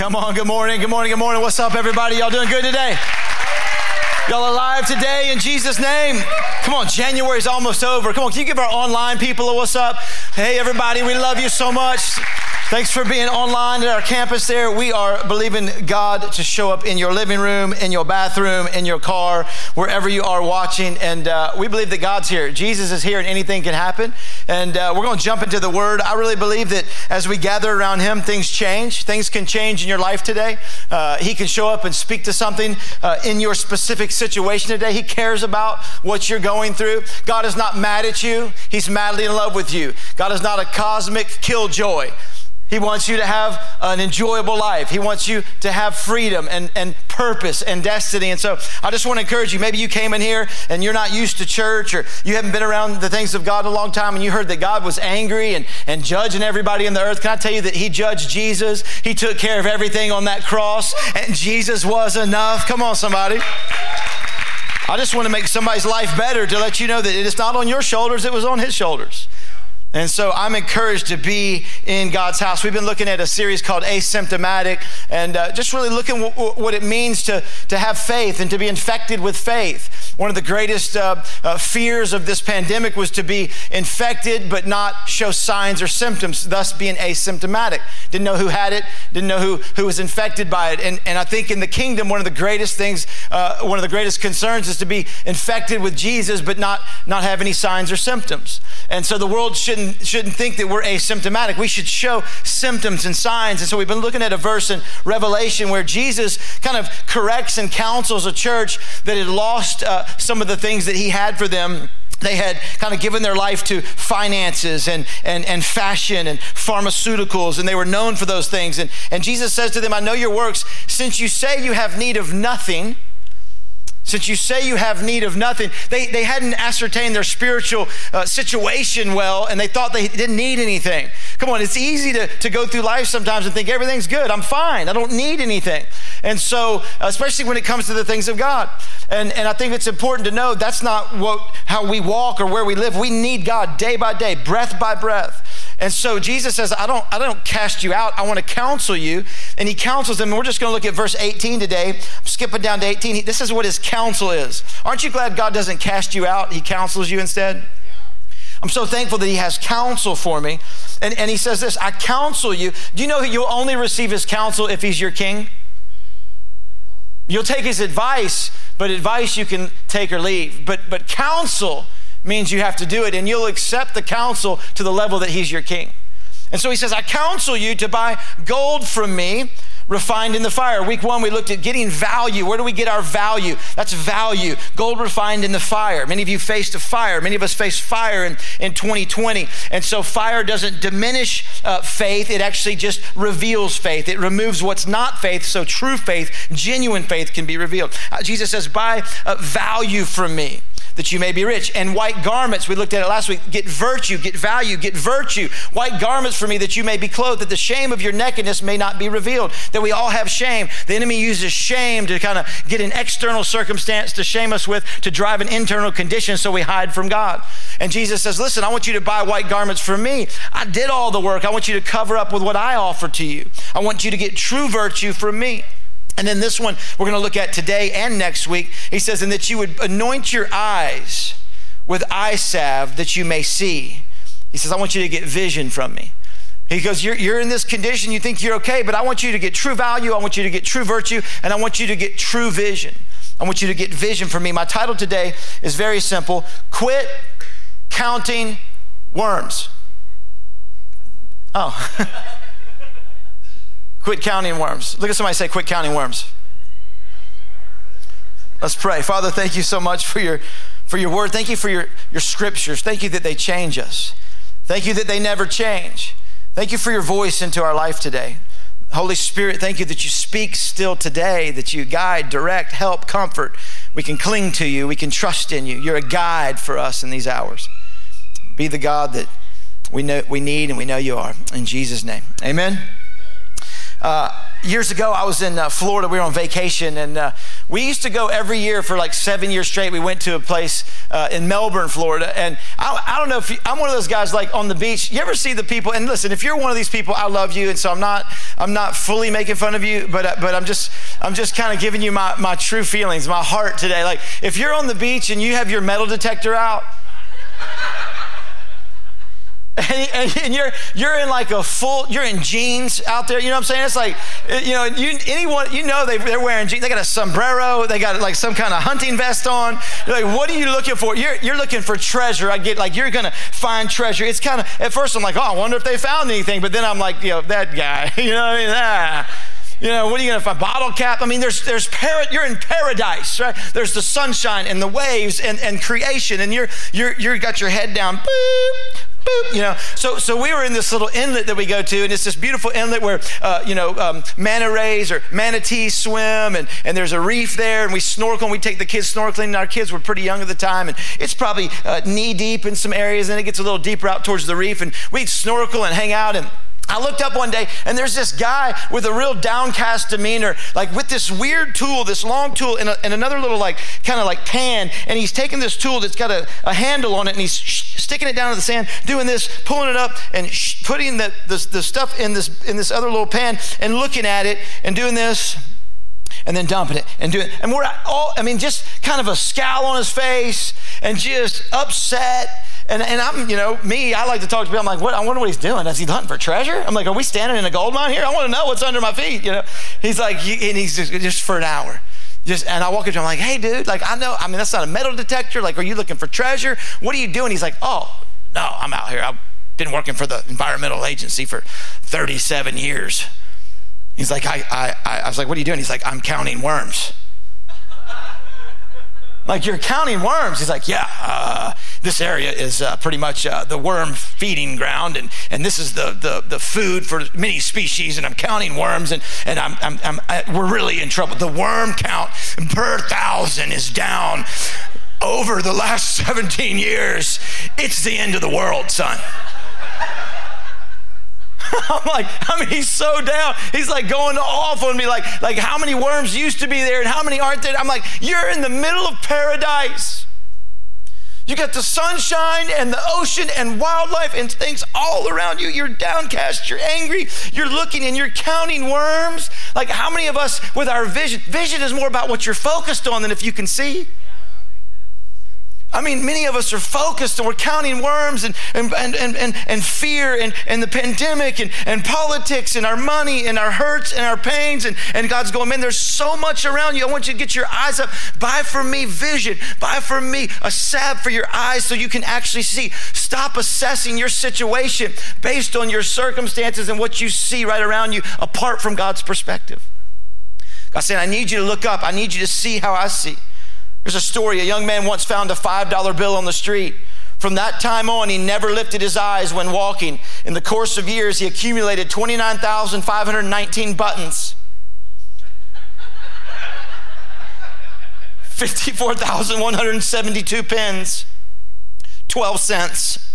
Come on, good morning, good morning, good morning. What's up, everybody? Y'all doing good today? Y'all alive today in Jesus' name? Come on, January's almost over. Come on, can you give our online people a what's up? Hey, everybody, we love you so much. Thanks for being online at our campus there. We are believing God to show up in your living room, in your bathroom, in your car, wherever you are watching. And uh, we believe that God's here. Jesus is here and anything can happen. And uh, we're going to jump into the Word. I really believe that as we gather around Him, things change. Things can change in your life today. Uh, he can show up and speak to something uh, in your specific situation today. He cares about what you're going through. God is not mad at you, He's madly in love with you. God is not a cosmic killjoy. He wants you to have an enjoyable life. He wants you to have freedom and, and purpose and destiny. And so I just want to encourage you. Maybe you came in here and you're not used to church or you haven't been around the things of God a long time and you heard that God was angry and, and judging everybody in the earth. Can I tell you that He judged Jesus? He took care of everything on that cross and Jesus was enough. Come on, somebody. I just want to make somebody's life better to let you know that it's not on your shoulders, it was on His shoulders. And so I'm encouraged to be in God's house. We've been looking at a series called Asymptomatic and uh, just really looking w- what it means to, to have faith and to be infected with faith. One of the greatest uh, uh, fears of this pandemic was to be infected but not show signs or symptoms, thus being asymptomatic. Didn't know who had it, didn't know who, who was infected by it. And, and I think in the kingdom, one of the greatest things, uh, one of the greatest concerns is to be infected with Jesus but not, not have any signs or symptoms. And so the world shouldn't, shouldn't think that we're asymptomatic. We should show symptoms and signs. And so we've been looking at a verse in Revelation where Jesus kind of corrects and counsels a church that had lost uh, some of the things that he had for them they had kind of given their life to finances and, and, and fashion and pharmaceuticals, and they were known for those things. And, and Jesus says to them, I know your works. Since you say you have need of nothing, since you say you have need of nothing, they, they hadn't ascertained their spiritual uh, situation well and they thought they didn't need anything. Come on, it's easy to, to go through life sometimes and think everything's good, I'm fine, I don't need anything. And so, especially when it comes to the things of God. And, and I think it's important to know that's not what, how we walk or where we live. We need God day by day, breath by breath. And so Jesus says, I don't, I don't cast you out. I want to counsel you. And he counsels them. And we're just going to look at verse 18 today. I'm skipping down to 18. This is what his counsel is. Aren't you glad God doesn't cast you out? He counsels you instead. I'm so thankful that he has counsel for me. And, and he says this I counsel you. Do you know that you'll only receive his counsel if he's your king? You'll take his advice, but advice you can take or leave. But, but counsel, means you have to do it, and you'll accept the counsel to the level that he's your king. And so he says, I counsel you to buy gold from me refined in the fire. Week one, we looked at getting value. Where do we get our value? That's value. Gold refined in the fire. Many of you faced a fire. Many of us faced fire in, in 2020. And so fire doesn't diminish uh, faith, it actually just reveals faith. It removes what's not faith, so true faith, genuine faith can be revealed. Uh, Jesus says, Buy uh, value from me that you may be rich. And white garments, we looked at it last week, get virtue, get value, get virtue. White garments for me that you may be clothed, that the shame of your nakedness may not be revealed. That we all have shame. The enemy uses shame to kind of get an external circumstance to shame us with, to drive an internal condition so we hide from God. And Jesus says, Listen, I want you to buy white garments for me. I did all the work. I want you to cover up with what I offer to you. I want you to get true virtue from me. And then this one we're going to look at today and next week. He says, and that you would anoint your eyes with eye salve that you may see. He says, I want you to get vision from me. He goes, you're, you're in this condition, you think you're okay, but I want you to get true value, I want you to get true virtue, and I want you to get true vision. I want you to get vision from me. My title today is very simple Quit Counting Worms. Oh. Quit counting worms. Look at somebody say, Quit counting worms. Let's pray. Father, thank you so much for your, for your word. Thank you for your, your scriptures. Thank you that they change us. Thank you that they never change. Thank you for your voice into our life today. Holy Spirit, thank you that you speak still today, that you guide, direct, help, comfort. We can cling to you, we can trust in you. You're a guide for us in these hours. Be the God that we know we need and we know you are. In Jesus' name. Amen. Uh, years ago, I was in uh, Florida. We were on vacation, and uh, we used to go every year for like seven years straight. We went to a place uh, in Melbourne, Florida, and I, I don't know if you, I'm one of those guys like on the beach. You ever see the people? And listen, if you're one of these people, I love you, and so I'm not I'm not fully making fun of you, but but I'm just I'm just kind of giving you my my true feelings, my heart today. Like if you're on the beach and you have your metal detector out. And, and, you're you're in like a full you're in jeans out there you know what i'm saying it's like you know you anyone you know they, they're wearing jeans they got a sombrero they got like some kind of hunting vest on you're like what are you looking for you're, you're looking for treasure i get like you're gonna find treasure it's kind of at first i'm like oh i wonder if they found anything but then i'm like you know that guy you know what i mean ah. You know, what are you to find? Bottle cap? I mean, there's, there's para, you're in paradise, right? There's the sunshine and the waves and, and creation, and you're, you're, you're got your head down, boop, boop, you know. So, so we were in this little inlet that we go to, and it's this beautiful inlet where, uh, you know, um, manta rays or manatees swim, and, and there's a reef there, and we snorkel, and we take the kids snorkeling, and our kids were pretty young at the time, and it's probably uh, knee deep in some areas, and it gets a little deeper out towards the reef, and we'd snorkel and hang out, and I looked up one day and there's this guy with a real downcast demeanor, like with this weird tool, this long tool, and, a, and another little, like, kind of like pan. And he's taking this tool that's got a, a handle on it and he's sticking it down to the sand, doing this, pulling it up, and putting the, the, the stuff in this, in this other little pan and looking at it and doing this and then dumping it and doing it. and we're all i mean just kind of a scowl on his face and just upset and, and I'm, you know, me, I like to talk to people. I'm like, what? I wonder what he's doing. Is he hunting for treasure? I'm like, are we standing in a gold mine here? I want to know what's under my feet, you know? He's like, and he's just, just for an hour. Just, and I walk up to him, I'm like, hey, dude, like, I know, I mean, that's not a metal detector. Like, are you looking for treasure? What are you doing? He's like, oh, no, I'm out here. I've been working for the environmental agency for 37 years. He's like, I, I, I was like, what are you doing? He's like, I'm counting worms. like, you're counting worms. He's like, yeah, uh, this area is uh, pretty much uh, the worm feeding ground, and, and this is the, the, the food for many species, and I'm counting worms, and, and I'm, I'm, I'm I, we're really in trouble. The worm count per thousand is down over the last 17 years. It's the end of the world, son. I'm like, I mean, he's so down. He's like going off on me, like, like how many worms used to be there and how many aren't there. I'm like, you're in the middle of paradise. You got the sunshine and the ocean and wildlife and things all around you. You're downcast, you're angry, you're looking and you're counting worms. Like, how many of us with our vision? Vision is more about what you're focused on than if you can see. I mean, many of us are focused and we're counting worms and, and, and, and, and fear and, and the pandemic and, and politics and our money and our hurts and our pains. And, and God's going, man, there's so much around you. I want you to get your eyes up. Buy for me vision. Buy for me a salve for your eyes so you can actually see. Stop assessing your situation based on your circumstances and what you see right around you apart from God's perspective. God said, I need you to look up. I need you to see how I see. There's a story a young man once found a $5 bill on the street. From that time on, he never lifted his eyes when walking. In the course of years, he accumulated 29,519 buttons, 54,172 pins, 12 cents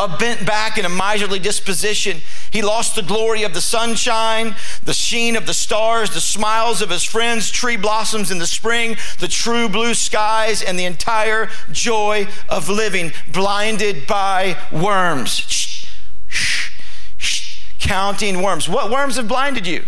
a bent back and a miserly disposition. He lost the glory of the sunshine, the sheen of the stars, the smiles of his friends, tree blossoms in the spring, the true blue skies, and the entire joy of living, blinded by worms. Shh, shh, shh, counting worms. What worms have blinded you?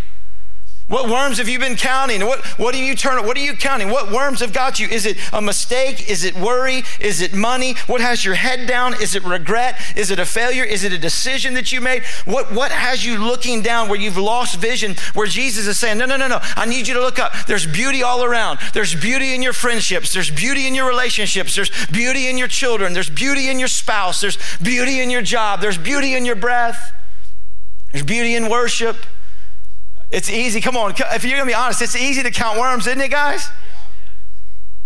What worms have you been counting? What, what are you turning? What are you counting? What worms have got you? Is it a mistake? Is it worry? Is it money? What has your head down? Is it regret? Is it a failure? Is it a decision that you made? What, what has you looking down where you've lost vision, where Jesus is saying, No, no, no, no. I need you to look up. There's beauty all around. There's beauty in your friendships. There's beauty in your relationships. There's beauty in your children. There's beauty in your spouse. There's beauty in your job. There's beauty in your breath. There's beauty in worship. It's easy. Come on. If you're going to be honest, it's easy to count worms, isn't it, guys?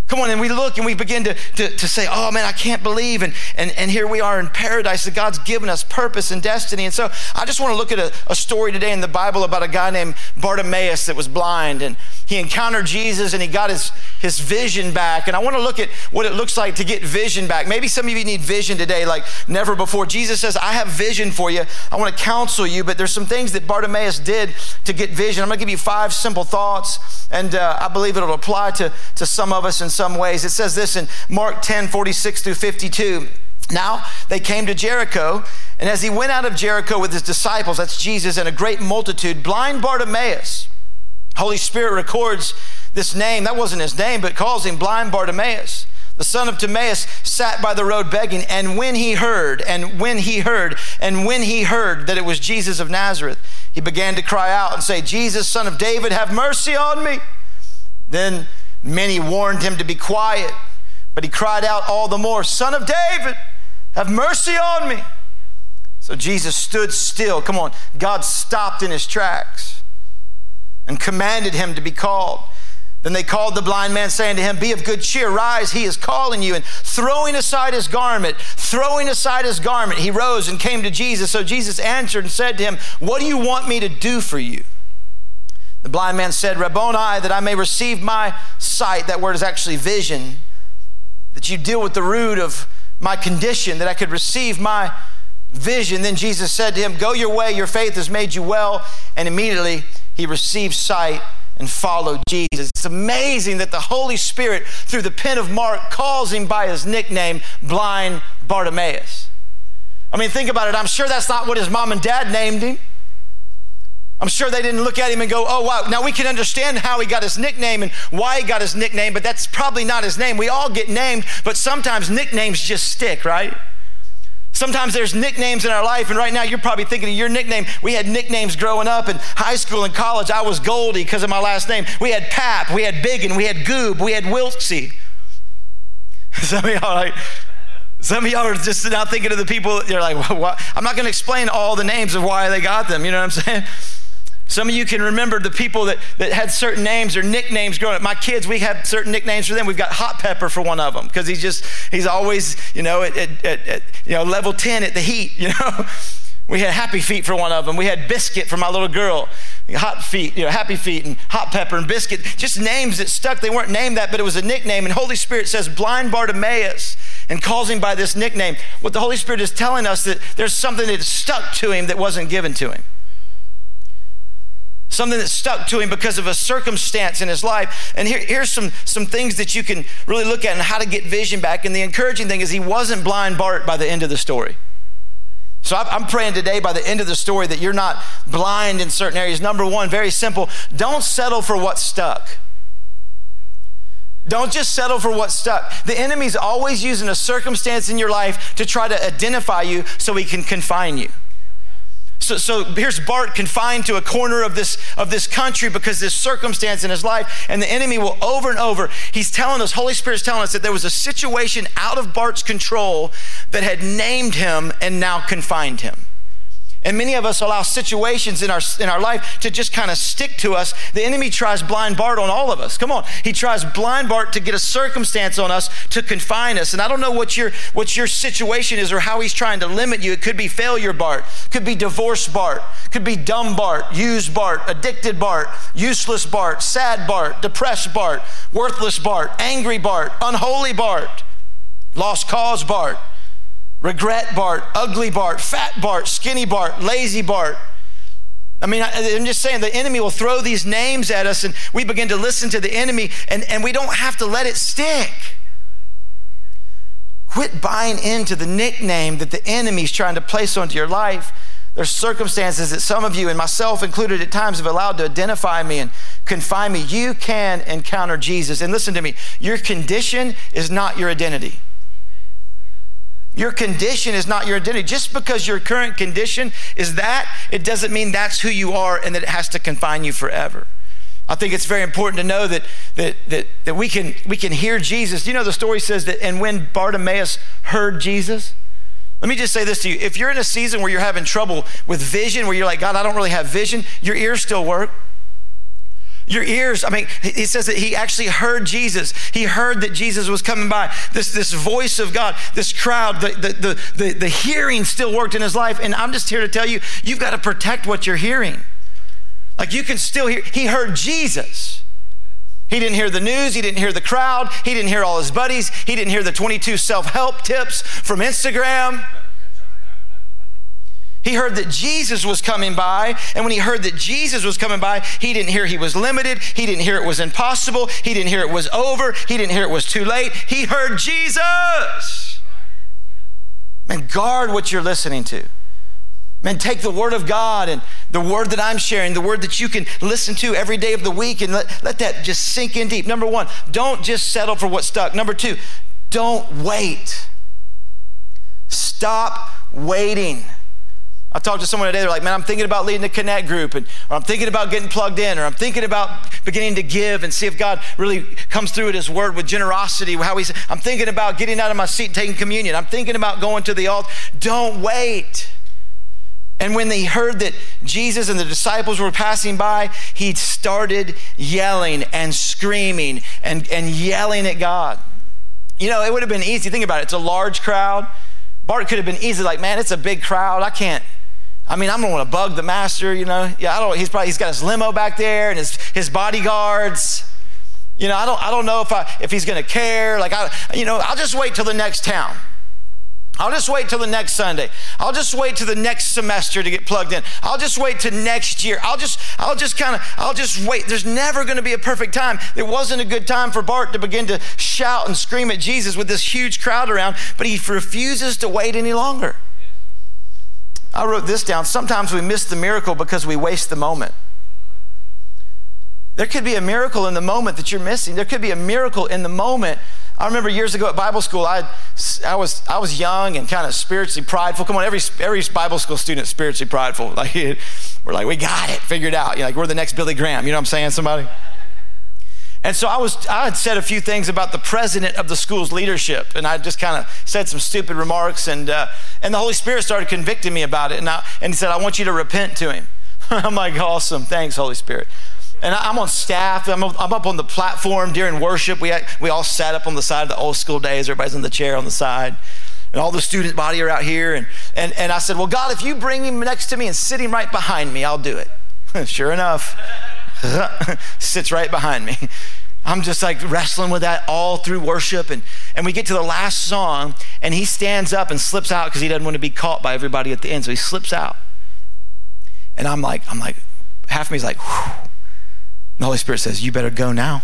Come on, and we look and we begin to, to, to, say, oh man, I can't believe. And, and, and here we are in paradise that God's given us purpose and destiny. And so I just want to look at a, a story today in the Bible about a guy named Bartimaeus that was blind. And he encountered Jesus and he got his, his vision back. And I want to look at what it looks like to get vision back. Maybe some of you need vision today like never before. Jesus says, I have vision for you. I want to counsel you, but there's some things that Bartimaeus did to get vision. I'm going to give you five simple thoughts, and uh, I believe it'll apply to, to some of us in some ways. It says this in Mark 10 46 through 52. Now they came to Jericho, and as he went out of Jericho with his disciples, that's Jesus, and a great multitude, blind Bartimaeus, Holy Spirit records this name. That wasn't his name, but calls him blind Bartimaeus. The son of Timaeus sat by the road begging, and when he heard, and when he heard, and when he heard that it was Jesus of Nazareth, he began to cry out and say, Jesus, son of David, have mercy on me. Then many warned him to be quiet, but he cried out all the more, Son of David, have mercy on me. So Jesus stood still. Come on, God stopped in his tracks and commanded him to be called. Then they called the blind man, saying to him, Be of good cheer, rise, he is calling you. And throwing aside his garment, throwing aside his garment, he rose and came to Jesus. So Jesus answered and said to him, What do you want me to do for you? The blind man said, Rabboni, that I may receive my sight. That word is actually vision. That you deal with the root of my condition, that I could receive my vision. Then Jesus said to him, Go your way, your faith has made you well. And immediately he received sight and followed Jesus. It's amazing that the Holy Spirit, through the pen of Mark, calls him by his nickname, Blind Bartimaeus. I mean, think about it. I'm sure that's not what his mom and dad named him. I'm sure they didn't look at him and go, oh, wow. Now we can understand how he got his nickname and why he got his nickname, but that's probably not his name. We all get named, but sometimes nicknames just stick, right? Sometimes there's nicknames in our life, and right now you're probably thinking of your nickname. We had nicknames growing up in high school and college. I was Goldie because of my last name. We had Pap, we had Biggin, we had Goob, we had Wiltsy. Some of y'all like, some of y'all are just now thinking of the people, you're like, well? I'm not going to explain all the names of why they got them. You know what I'm saying? Some of you can remember the people that, that had certain names or nicknames growing up. My kids, we have certain nicknames for them. We've got Hot Pepper for one of them because he's just, he's always, you know, at, at, at, you know, level 10 at the heat, you know. We had Happy Feet for one of them. We had Biscuit for my little girl. Hot Feet, you know, Happy Feet and Hot Pepper and Biscuit. Just names that stuck. They weren't named that, but it was a nickname. And Holy Spirit says blind Bartimaeus and calls him by this nickname. What the Holy Spirit is telling us that there's something that stuck to him that wasn't given to him something that stuck to him because of a circumstance in his life. And here, here's some, some things that you can really look at and how to get vision back. And the encouraging thing is he wasn't blind Bart by the end of the story. So I'm praying today by the end of the story that you're not blind in certain areas. Number one, very simple don't settle for what's stuck. Don't just settle for what's stuck. The enemy's always using a circumstance in your life to try to identify you so he can confine you. So, so here's Bart confined to a corner of this, of this country because this circumstance in his life, and the enemy will over and over. He's telling us, Holy Spirit's telling us that there was a situation out of Bart's control that had named him and now confined him. And many of us allow situations in our, in our life to just kind of stick to us. The enemy tries blind Bart on all of us. Come on. He tries blind Bart to get a circumstance on us to confine us. And I don't know what your, what your situation is or how he's trying to limit you. It could be failure Bart, could be divorce Bart, could be dumb Bart, used Bart, addicted Bart, useless Bart, sad Bart, depressed Bart, worthless Bart, angry Bart, unholy Bart, lost cause Bart regret Bart, ugly Bart, fat Bart, skinny Bart, lazy Bart. I mean, I, am just saying the enemy will throw these names at us and we begin to listen to the enemy and, and we don't have to let it stick. Quit buying into the nickname that the enemy's trying to place onto your life. There's circumstances that some of you, and myself included at times, have allowed to identify me and confine me. You can encounter Jesus. And listen to me, your condition is not your identity. Your condition is not your identity. Just because your current condition is that, it doesn't mean that's who you are and that it has to confine you forever. I think it's very important to know that, that, that, that we, can, we can hear Jesus. You know, the story says that, and when Bartimaeus heard Jesus, let me just say this to you. If you're in a season where you're having trouble with vision, where you're like, God, I don't really have vision, your ears still work. Your ears, I mean, he says that he actually heard Jesus. He heard that Jesus was coming by. This, this voice of God, this crowd, the, the, the, the, hearing still worked in his life. And I'm just here to tell you, you've got to protect what you're hearing. Like you can still hear, he heard Jesus. He didn't hear the news. He didn't hear the crowd. He didn't hear all his buddies. He didn't hear the 22 self help tips from Instagram. He heard that Jesus was coming by. And when he heard that Jesus was coming by, he didn't hear he was limited. He didn't hear it was impossible. He didn't hear it was over. He didn't hear it was too late. He heard Jesus. Man, guard what you're listening to. Man, take the word of God and the word that I'm sharing, the word that you can listen to every day of the week, and let, let that just sink in deep. Number one, don't just settle for what's stuck. Number two, don't wait. Stop waiting. I talked to someone today, they're like, man, I'm thinking about leading a connect group, and, or I'm thinking about getting plugged in, or I'm thinking about beginning to give and see if God really comes through at His word with generosity. How He's, I'm thinking about getting out of my seat and taking communion. I'm thinking about going to the altar. Don't wait. And when they heard that Jesus and the disciples were passing by, he started yelling and screaming and, and yelling at God. You know, it would have been easy. Think about it. It's a large crowd. Bart could have been easy, like, man, it's a big crowd. I can't. I mean, I'm gonna want to bug the master, you know. Yeah, I don't. He's probably he's got his limo back there and his his bodyguards. You know, I don't I don't know if I if he's gonna care. Like I, you know, I'll just wait till the next town. I'll just wait till the next Sunday. I'll just wait till the next semester to get plugged in. I'll just wait till next year. I'll just, I'll just kind of, I'll just wait. There's never going to be a perfect time. It wasn't a good time for Bart to begin to shout and scream at Jesus with this huge crowd around, but he refuses to wait any longer. I wrote this down. Sometimes we miss the miracle because we waste the moment. There could be a miracle in the moment that you're missing. There could be a miracle in the moment I remember years ago at Bible school, I, I, was, I was young and kind of spiritually prideful. Come on, every, every Bible school student spiritually prideful. Like, we're like, we got it figured out. You know, like, we're the next Billy Graham. You know what I'm saying, somebody? And so I was, I had said a few things about the president of the school's leadership, and I just kind of said some stupid remarks, and uh, and the Holy Spirit started convicting me about it, and I, and He said, I want you to repent to Him. I'm like, awesome, thanks, Holy Spirit. And I'm on staff. I'm, I'm up on the platform during worship. We, we all sat up on the side of the old school days. Everybody's in the chair on the side. And all the student body are out here. And, and, and I said, Well, God, if you bring him next to me and sit him right behind me, I'll do it. sure enough, sits right behind me. I'm just like wrestling with that all through worship. And, and we get to the last song, and he stands up and slips out because he doesn't want to be caught by everybody at the end. So he slips out. And I'm like, I'm like, half of me's like, Whew the Holy Spirit says, You better go now.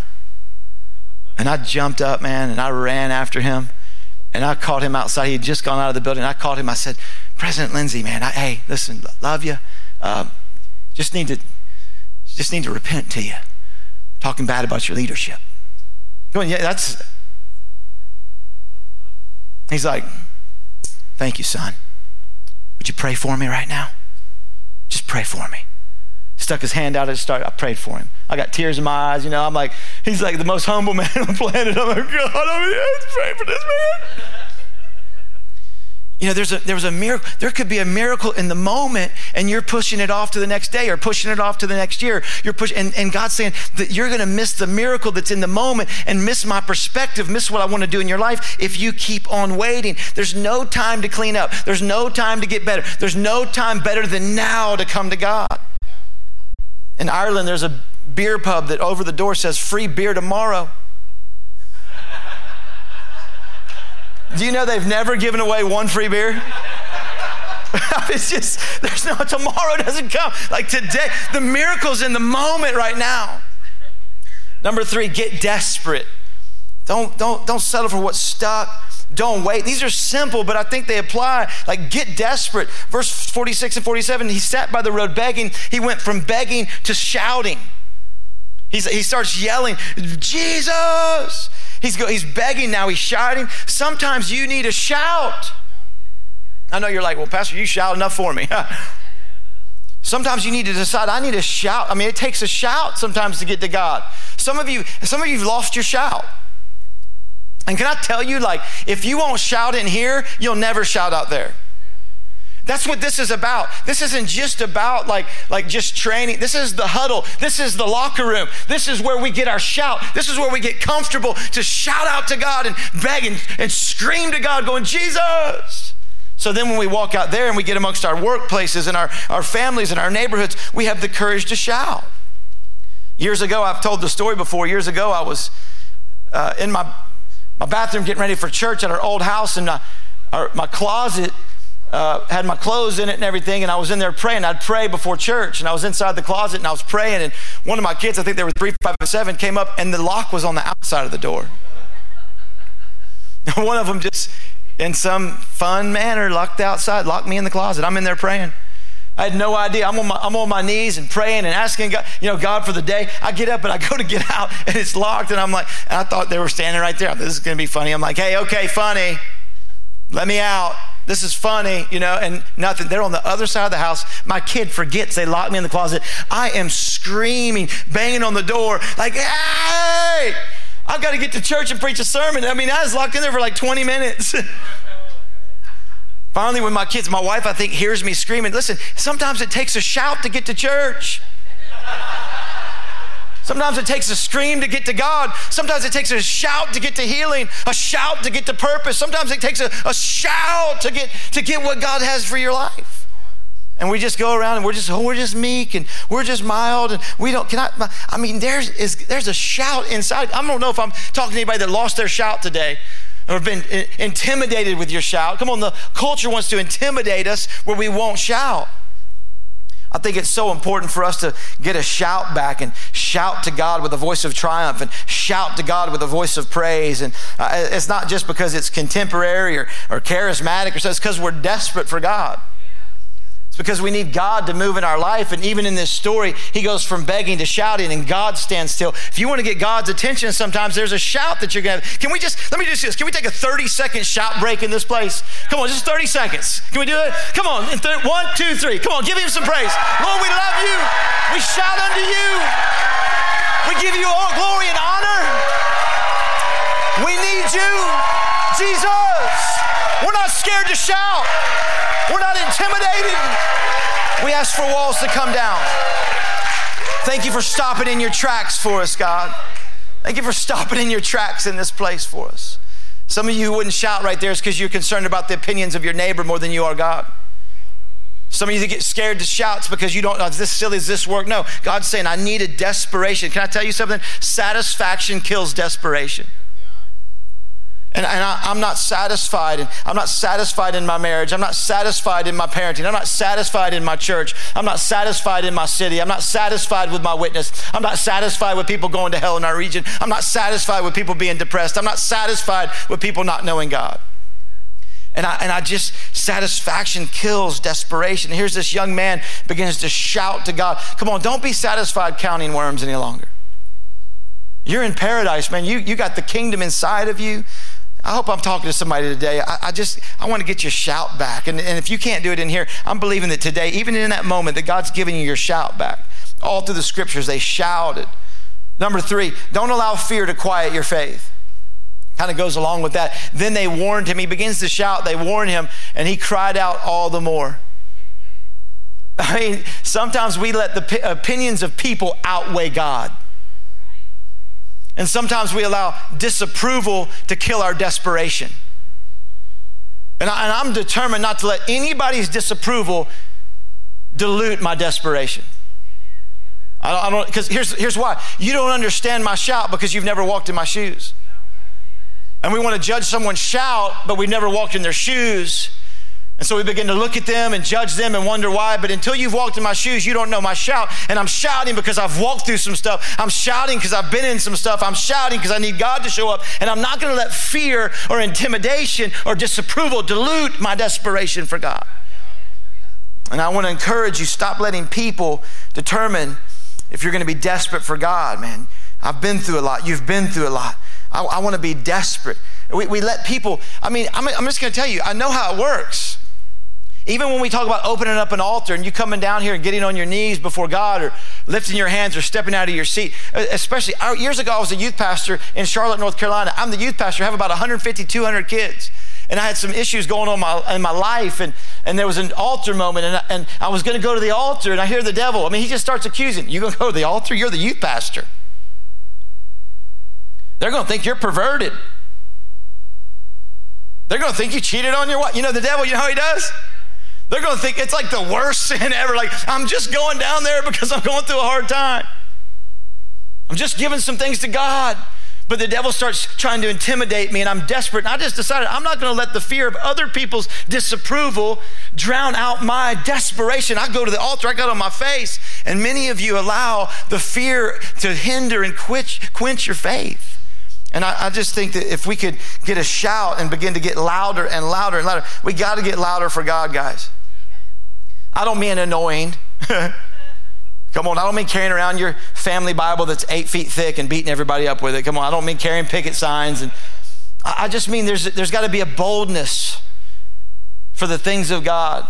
And I jumped up, man, and I ran after him. And I caught him outside. He had just gone out of the building. I called him. I said, President Lindsay, man, I, hey, listen, love you. Uh, just need to, just need to repent to you. Talking bad about your leadership. Going, yeah, that's. He's like, thank you, son. Would you pray for me right now? Just pray for me stuck his hand out and started. I prayed for him. I got tears in my eyes. You know, I'm like, he's like the most humble man on the planet. I'm like, God, I'm yes, pray for this man. You know, there's a there was a miracle. There could be a miracle in the moment, and you're pushing it off to the next day or pushing it off to the next year. You're pushing, and, and God's saying that you're going to miss the miracle that's in the moment and miss my perspective, miss what I want to do in your life if you keep on waiting. There's no time to clean up. There's no time to get better. There's no time better than now to come to God. In Ireland, there's a beer pub that over the door says free beer tomorrow. Do you know they've never given away one free beer? it's just, there's no, tomorrow doesn't come. Like today, the miracle's in the moment right now. Number three, get desperate. Don't, don't, don't settle for what's stuck. Don't wait. These are simple, but I think they apply. Like, get desperate. Verse 46 and 47, he sat by the road begging. He went from begging to shouting. He's, he starts yelling, Jesus! He's, go, he's begging now, he's shouting. Sometimes you need a shout. I know you're like, well, Pastor, you shout enough for me. sometimes you need to decide, I need a shout. I mean, it takes a shout sometimes to get to God. Some of you, some of you've lost your shout. And can I tell you, like, if you won't shout in here, you'll never shout out there. That's what this is about. This isn't just about like, like just training. This is the huddle. This is the locker room. This is where we get our shout. This is where we get comfortable to shout out to God and beg and, and scream to God, going, Jesus. So then when we walk out there and we get amongst our workplaces and our, our families and our neighborhoods, we have the courage to shout. Years ago, I've told the story before. Years ago, I was uh, in my, my bathroom getting ready for church at our old house, and uh, our, my closet uh, had my clothes in it and everything, and I was in there praying. I'd pray before church, and I was inside the closet and I was praying. And one of my kids, I think they were three, five, and seven, came up, and the lock was on the outside of the door. one of them just, in some fun manner, locked outside, locked me in the closet. I'm in there praying. I had no idea. I'm on, my, I'm on my knees and praying and asking God, you know, God for the day. I get up and I go to get out and it's locked. And I'm like, and I thought they were standing right there. This is going to be funny. I'm like, hey, okay, funny. Let me out. This is funny, you know, and nothing. They're on the other side of the house. My kid forgets they locked me in the closet. I am screaming, banging on the door, like, hey, I've got to get to church and preach a sermon. I mean, I was locked in there for like 20 minutes. Finally, when my kids, my wife, I think, hears me screaming, listen, sometimes it takes a shout to get to church. Sometimes it takes a scream to get to God. Sometimes it takes a shout to get to healing, a shout to get to purpose. Sometimes it takes a, a shout to get to get what God has for your life. And we just go around and we're just oh, we're just meek and we're just mild and we don't can I I mean there's is there's a shout inside. I don't know if I'm talking to anybody that lost their shout today or been intimidated with your shout. Come on, the culture wants to intimidate us where we won't shout. I think it's so important for us to get a shout back and shout to God with a voice of triumph and shout to God with a voice of praise. And uh, it's not just because it's contemporary or, or charismatic or so, it's because we're desperate for God. Because we need God to move in our life. And even in this story, he goes from begging to shouting, and God stands still. If you want to get God's attention, sometimes there's a shout that you're going to. Can we just, let me just do this. Can we take a 30 second shout break in this place? Come on, just 30 seconds. Can we do it? Come on. One, two, three. Come on, give him some praise. Lord, we love you. We shout unto you. We give you all glory and honor. We need you, Jesus. We're not scared to shout. We're not intimidated. We ask for walls to come down. Thank you for stopping in your tracks for us, God. Thank you for stopping in your tracks in this place for us. Some of you who wouldn't shout right there is because you're concerned about the opinions of your neighbor more than you are God. Some of you get scared to shout because you don't know, is this silly, is this work? No, God's saying, I need a desperation. Can I tell you something? Satisfaction kills desperation. And, and I, am not satisfied. I'm not satisfied in my marriage. I'm not satisfied in my parenting. I'm not satisfied in my church. I'm not satisfied in my city. I'm not satisfied with my witness. I'm not satisfied with people going to hell in our region. I'm not satisfied with people being depressed. I'm not satisfied with people not knowing God. And I, and I just, satisfaction kills desperation. Here's this young man begins to shout to God, Come on, don't be satisfied counting worms any longer. You're in paradise, man. You, you got the kingdom inside of you. I hope I'm talking to somebody today. I, I just, I want to get your shout back. And, and if you can't do it in here, I'm believing that today, even in that moment, that God's giving you your shout back. All through the scriptures, they shouted. Number three, don't allow fear to quiet your faith. Kind of goes along with that. Then they warned him. He begins to shout. They warn him, and he cried out all the more. I mean, sometimes we let the opinions of people outweigh God. And sometimes we allow disapproval to kill our desperation. And, I, am determined not to let anybody's disapproval dilute my desperation. I don't, because here's, here's why. You don't understand my shout because you've never walked in my shoes. And we want to judge someone's shout, but we've never walked in their shoes. And so we begin to look at them and judge them and wonder why. But until you've walked in my shoes, you don't know my shout. And I'm shouting because I've walked through some stuff. I'm shouting because I've been in some stuff. I'm shouting because I need God to show up. And I'm not going to let fear or intimidation or disapproval dilute my desperation for God. And I want to encourage you stop letting people determine if you're going to be desperate for God, man. I've been through a lot. You've been through a lot. I, I want to be desperate. We, we let people, I mean, I'm, I'm just going to tell you, I know how it works. Even when we talk about opening up an altar and you coming down here and getting on your knees before God or lifting your hands or stepping out of your seat, especially years ago, I was a youth pastor in Charlotte, North Carolina. I'm the youth pastor, I have about 150, 200 kids. And I had some issues going on my, in my life, and, and there was an altar moment, and I, and I was going to go to the altar, and I hear the devil. I mean, he just starts accusing. You going to go to the altar? You're the youth pastor. They're going to think you're perverted. They're going to think you cheated on your wife. You know the devil, you know how he does? They're going to think it's like the worst sin ever. Like, I'm just going down there because I'm going through a hard time. I'm just giving some things to God. But the devil starts trying to intimidate me, and I'm desperate. And I just decided I'm not going to let the fear of other people's disapproval drown out my desperation. I go to the altar, I got on my face, and many of you allow the fear to hinder and quench, quench your faith. And I, I, just think that if we could get a shout and begin to get louder and louder and louder, we got to get louder for God, guys. I don't mean annoying. Come on, I don't mean carrying around your family Bible that's eight feet thick and beating everybody up with it. Come on, I don't mean carrying picket signs. And I just mean there's, there's got to be a boldness for the things of God.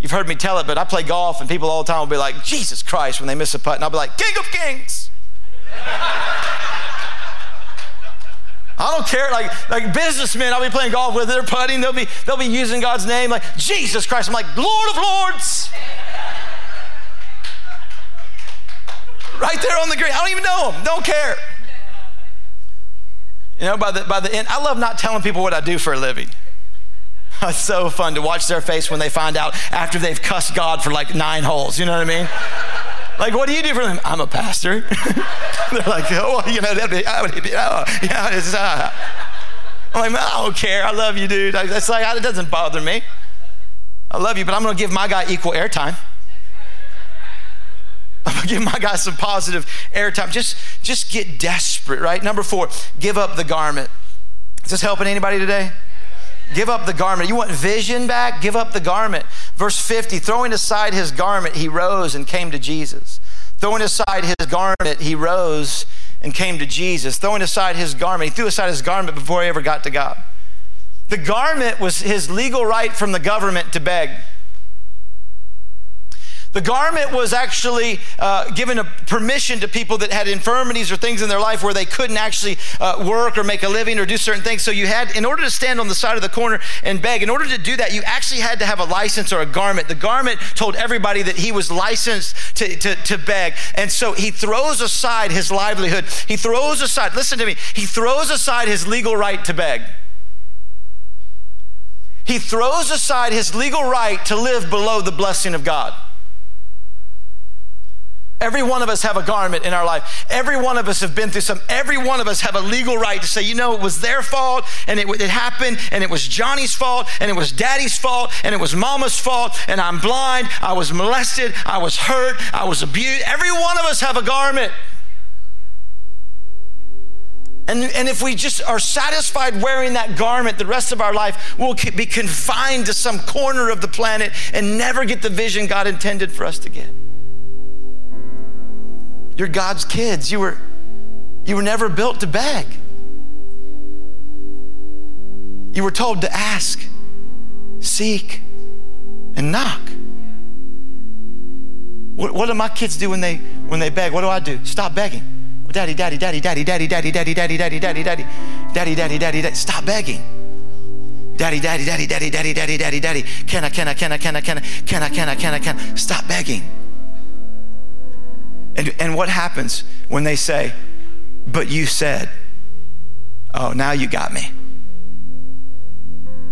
You've heard me tell it, but I play golf and people all the time will be like, Jesus Christ, when they miss a putt. And I'll be like, King of Kings. I don't care. Like, like businessmen, I'll be playing golf with, they're putting, they'll be, they'll be using God's name, like Jesus Christ. I'm like, Lord of Lords. right there on the green. I don't even know him. Don't care. You know, by the, by the end, I love not telling people what I do for a living. It's so fun to watch their face when they find out after they've cussed God for like nine holes. You know what I mean? Like, what do you do for them? I'm a pastor. They're like, oh, well, you know, that'd be, oh, yeah, it's, uh. I'm like, I don't care. I love you, dude. It's like, it doesn't bother me. I love you, but I'm going to give my guy equal airtime. I'm gonna give my guy some positive airtime. Just, just get desperate, right? Number four, give up the garment. Is this helping anybody today? Give up the garment. You want vision back? Give up the garment. Verse 50 throwing aside his garment, he rose and came to Jesus. Throwing aside his garment, he rose and came to Jesus. Throwing aside his garment, he threw aside his garment before he ever got to God. The garment was his legal right from the government to beg. The garment was actually uh, given a permission to people that had infirmities or things in their life where they couldn't actually uh, work or make a living or do certain things. So you had, in order to stand on the side of the corner and beg, in order to do that, you actually had to have a license or a garment. The garment told everybody that he was licensed to, to, to beg. And so he throws aside his livelihood. He throws aside, listen to me, he throws aside his legal right to beg. He throws aside his legal right to live below the blessing of God. Every one of us have a garment in our life. Every one of us have been through some. Every one of us have a legal right to say, you know, it was their fault and it, it happened and it was Johnny's fault and it was daddy's fault and it was mama's fault and I'm blind. I was molested. I was hurt. I was abused. Every one of us have a garment. And, and if we just are satisfied wearing that garment the rest of our life, we'll be confined to some corner of the planet and never get the vision God intended for us to get. You're God's kids. You were, you were never built to beg. You were told to ask, seek, and knock. What, what do my kids do when they when they beg? What do I do? Stop begging. Daddy, daddy, daddy, daddy, daddy, daddy, daddy, daddy, daddy, daddy, daddy, daddy, daddy, daddy, daddy. Stop begging. Daddy, daddy, daddy, daddy, daddy, daddy, daddy, daddy. Can I, can I, can I, can I, can I, can I, can I, can I, can I? Stop begging. And, and what happens when they say, But you said, Oh, now you got me.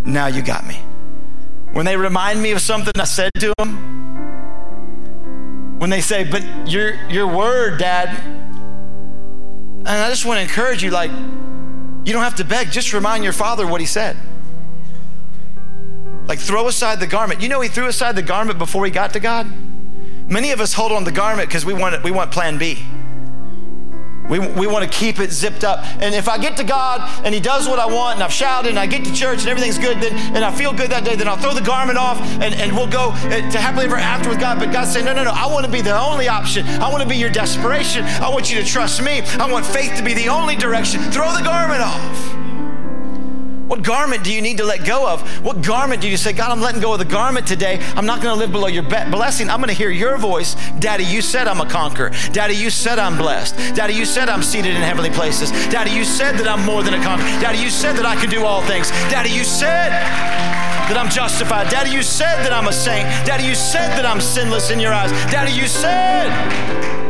Now you got me. When they remind me of something I said to them, when they say, But your, your word, Dad, and I just want to encourage you like, you don't have to beg, just remind your father what he said. Like, throw aside the garment. You know, he threw aside the garment before he got to God. Many of us hold on the garment because we want, we want plan B. We, we want to keep it zipped up. And if I get to God and He does what I want and I've shouted and I get to church and everything's good, then and I feel good that day, then I'll throw the garment off and, and we'll go uh, to happily ever after with God. But God saying, no, no, no, I want to be the only option. I want to be your desperation. I want you to trust me. I want faith to be the only direction. Throw the garment off. What garment do you need to let go of? What garment do you say, God, I'm letting go of the garment today. I'm not going to live below your blessing. I'm going to hear your voice. Daddy, you said I'm a conqueror. Daddy, you said I'm blessed. Daddy, you said I'm seated in heavenly places. Daddy, you said that I'm more than a conqueror. Daddy, you said that I can do all things. Daddy, you said that I'm justified. Daddy, you said that I'm a saint. Daddy, you said that I'm sinless in your eyes. Daddy, you said.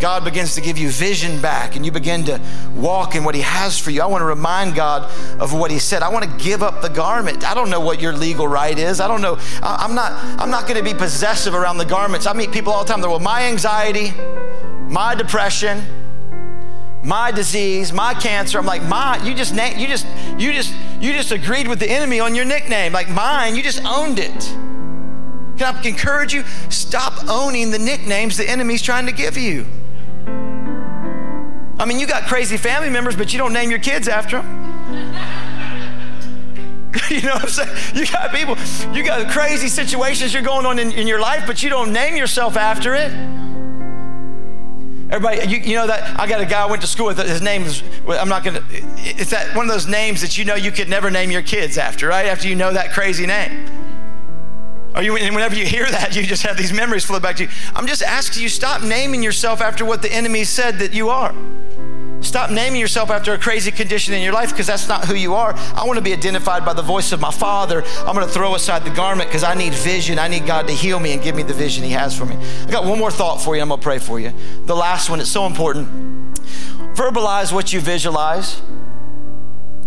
God begins to give you vision back and you begin to walk in what He has for you. I want to remind God of what He said. I want to give up the garment. I don't know what your legal right is. I don't know. I'm not, I'm not going to be possessive around the garments. I meet people all the time. They're, well, my anxiety, my depression, my disease, my cancer. I'm like, my, you just you just you just you just agreed with the enemy on your nickname. Like mine, you just owned it. Can I encourage you? Stop owning the nicknames the enemy's trying to give you. I mean, you got crazy family members, but you don't name your kids after them. you know what I'm saying? You got people, you got crazy situations you're going on in, in your life, but you don't name yourself after it. Everybody, you, you, know that I got a guy I went to school with. His name is I'm not gonna. It's that one of those names that you know you could never name your kids after, right? After you know that crazy name. You, and whenever you hear that, you just have these memories flow back to you. I'm just asking you, stop naming yourself after what the enemy said that you are. Stop naming yourself after a crazy condition in your life because that's not who you are. I want to be identified by the voice of my Father. I'm going to throw aside the garment because I need vision. I need God to heal me and give me the vision He has for me. I got one more thought for you. I'm going to pray for you. The last one, it's so important. Verbalize what you visualize.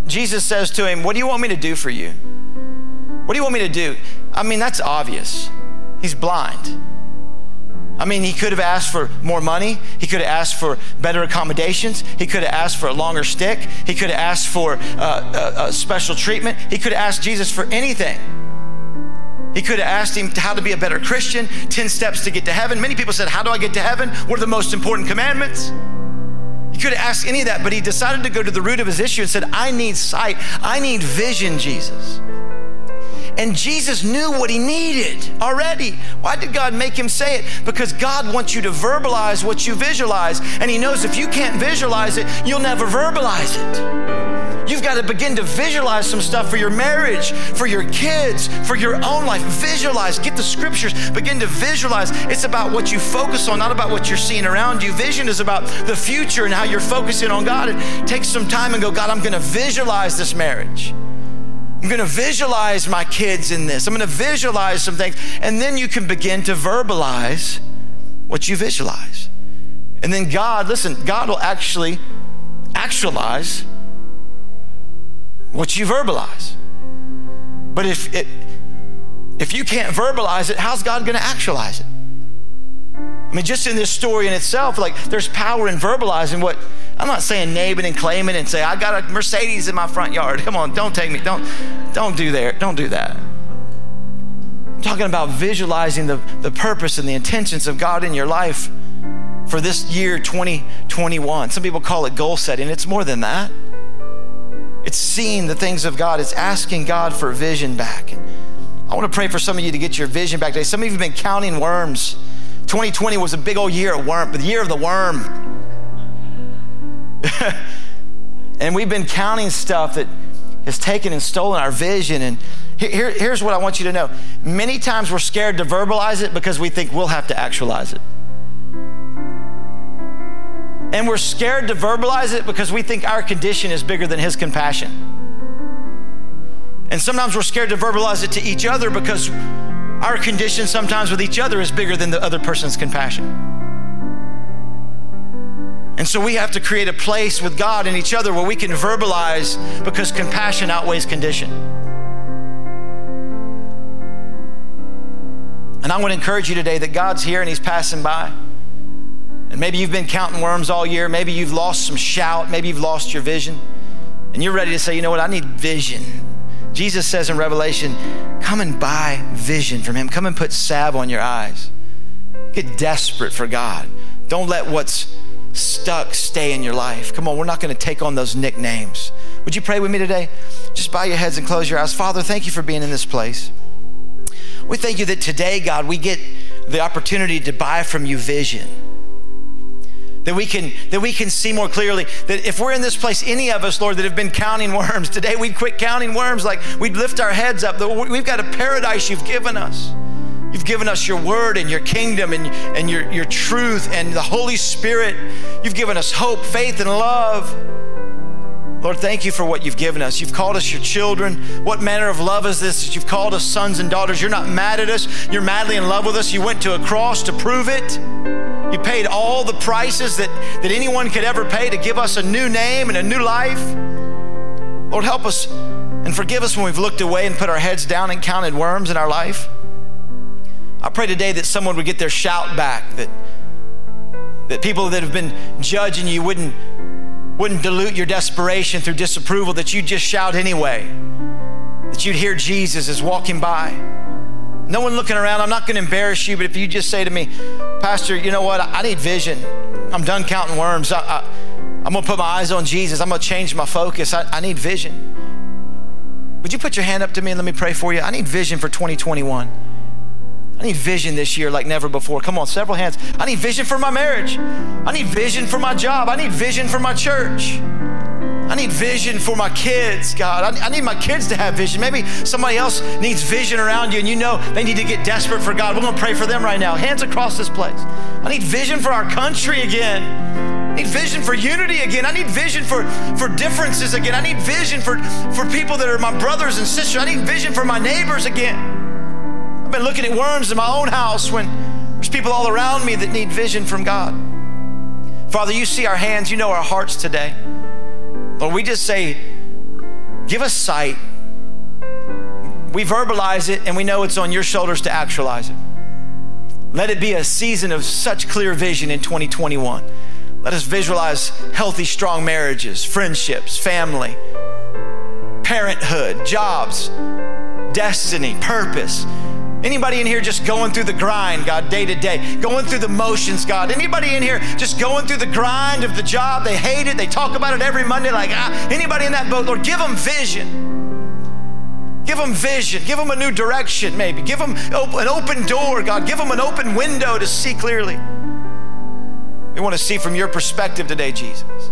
Jesus says to him, What do you want me to do for you? What do you want me to do? I mean, that's obvious. He's blind. I mean, he could have asked for more money. He could have asked for better accommodations. He could have asked for a longer stick. He could have asked for uh, a, a special treatment. He could have asked Jesus for anything. He could have asked him how to be a better Christian, 10 steps to get to heaven. Many people said, How do I get to heaven? What are the most important commandments? He could have asked any of that, but he decided to go to the root of his issue and said, I need sight. I need vision, Jesus. And Jesus knew what he needed already. Why did God make him say it? Because God wants you to verbalize what you visualize. And he knows if you can't visualize it, you'll never verbalize it. You've got to begin to visualize some stuff for your marriage, for your kids, for your own life. Visualize, get the scriptures, begin to visualize. It's about what you focus on, not about what you're seeing around you. Vision is about the future and how you're focusing on God. And take some time and go, God, I'm going to visualize this marriage. I'm going to visualize my kids in this. I'm going to visualize some things. And then you can begin to verbalize what you visualize. And then God, listen, God will actually actualize what you verbalize. But if it, if you can't verbalize it, how's God going to actualize it? I mean, just in this story in itself, like there's power in verbalizing what I'm not saying naming and claiming and say, I got a Mercedes in my front yard. Come on, don't take me. Don't, don't do there. Don't do that. I'm talking about visualizing the, the purpose and the intentions of God in your life for this year 2021. Some people call it goal setting. It's more than that. It's seeing the things of God. It's asking God for vision back. I want to pray for some of you to get your vision back today. Some of you have been counting worms. 2020 was a big old year of worm, but the year of the worm. and we've been counting stuff that has taken and stolen our vision. And here, here's what I want you to know many times we're scared to verbalize it because we think we'll have to actualize it. And we're scared to verbalize it because we think our condition is bigger than His compassion. And sometimes we're scared to verbalize it to each other because our condition sometimes with each other is bigger than the other person's compassion. And so we have to create a place with God and each other where we can verbalize because compassion outweighs condition. And I want to encourage you today that God's here and He's passing by. And maybe you've been counting worms all year. Maybe you've lost some shout. Maybe you've lost your vision. And you're ready to say, you know what? I need vision. Jesus says in Revelation, come and buy vision from Him. Come and put salve on your eyes. Get desperate for God. Don't let what's stuck stay in your life. Come on, we're not going to take on those nicknames. Would you pray with me today? Just bow your heads and close your eyes. Father, thank you for being in this place. We thank you that today, God, we get the opportunity to buy from you vision. That we can that we can see more clearly that if we're in this place, any of us, Lord, that have been counting worms, today we'd quit counting worms like we'd lift our heads up. We've got a paradise you've given us. You've given us your word and your kingdom and, and your, your truth and the Holy Spirit. You've given us hope, faith, and love. Lord, thank you for what you've given us. You've called us your children. What manner of love is this that you've called us sons and daughters? You're not mad at us. You're madly in love with us. You went to a cross to prove it. You paid all the prices that, that anyone could ever pay to give us a new name and a new life. Lord, help us and forgive us when we've looked away and put our heads down and counted worms in our life. I pray today that someone would get their shout back, that, That people that have been judging you wouldn't, wouldn't dilute your desperation through disapproval, that you'd just shout anyway. That you'd hear Jesus is walking by. No one looking around. I'm not going to embarrass you, but if you just say to me, Pastor, you know what? I need vision. I'm done counting worms. I, I, I'm going to put my eyes on Jesus. I'm going to change my focus. I, I need vision. Would you put your hand up to me and let me pray for you? I need vision for 2021. I need vision this year like never before. Come on, several hands. I need vision for my marriage. I need vision for my job. I need vision for my church. I need vision for my kids, God. I, need my kids to have vision. Maybe somebody else needs vision around you and you know they need to get desperate for God. We're going to pray for them right now. Hands across this place. I need vision for our country again. I need vision for unity again. I need vision for, for differences again. I need vision for, for people that are my brothers and sisters. I need vision for my neighbors again. Been looking at worms in my own house when there's people all around me that need vision from God. Father, you see our hands, you know our hearts today. Lord, we just say, give us sight. We verbalize it and we know it's on your shoulders to actualize it. Let it be a season of such clear vision in 2021. Let us visualize healthy, strong marriages, friendships, family, parenthood, jobs, destiny, purpose. Anybody in here just going through the grind, God, day to day, going through the motions, God? Anybody in here just going through the grind of the job? They hate it. They talk about it every Monday, like, ah, anybody in that boat, Lord, give them vision. Give them vision. Give them a new direction, maybe. Give them an open door, God. Give them an open window to see clearly. We want to see from your perspective today, Jesus.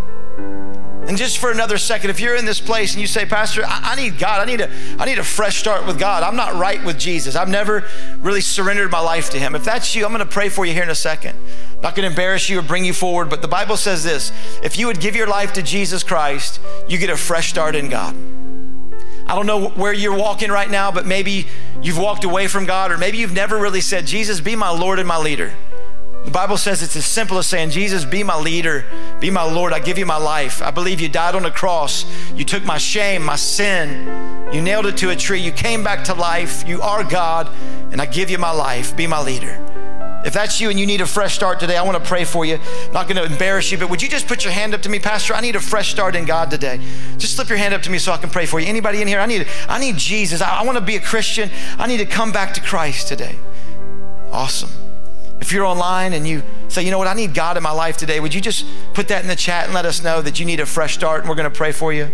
And just for another second, if you're in this place and you say, Pastor, I, I, need God, I need, a, I need a fresh start with God. I'm not right with Jesus. I've never really surrendered my life to Him. If that's you, I'm going to pray for you here in a second. I'm not going to embarrass you or bring you forward, but the Bible says this if you would give your life to Jesus Christ, you get a fresh start in God. I don't know where you're walking right now, but maybe you've walked away from God, or maybe you've never really said, Jesus, be my Lord and my leader. The Bible says it's as simple as saying, Jesus, be my leader, be my Lord. I give you my life. I believe you died on the cross. You took my shame, my sin. You nailed it to a tree. You came back to life. You are God, and I give you my life. Be my leader. If that's you and you need a fresh start today, I want to pray for you. I'm not going to embarrass you, but would you just put your hand up to me, Pastor? I need a fresh start in God today. Just slip your hand up to me so I can pray for you. Anybody in here? I need, I need Jesus. I, I want to be a Christian. I need to come back to Christ today. Awesome. If you're online and you say, you know what, I need God in my life today, would you just put that in the chat and let us know that you need a fresh start and we're going to pray for you?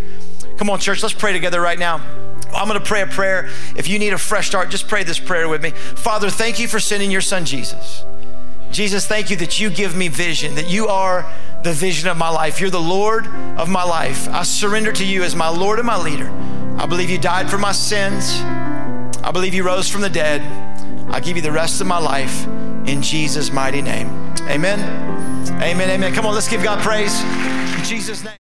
Come on, church, let's pray together right now. I'm going to pray a prayer. If you need a fresh start, just pray this prayer with me. Father, thank you for sending your son Jesus. Jesus, thank you that you give me vision, that you are the vision of my life. You're the Lord of my life. I surrender to you as my Lord and my leader. I believe you died for my sins. I believe you rose from the dead. I give you the rest of my life in Jesus' mighty name. Amen. Amen. Amen. Come on, let's give God praise in Jesus' name.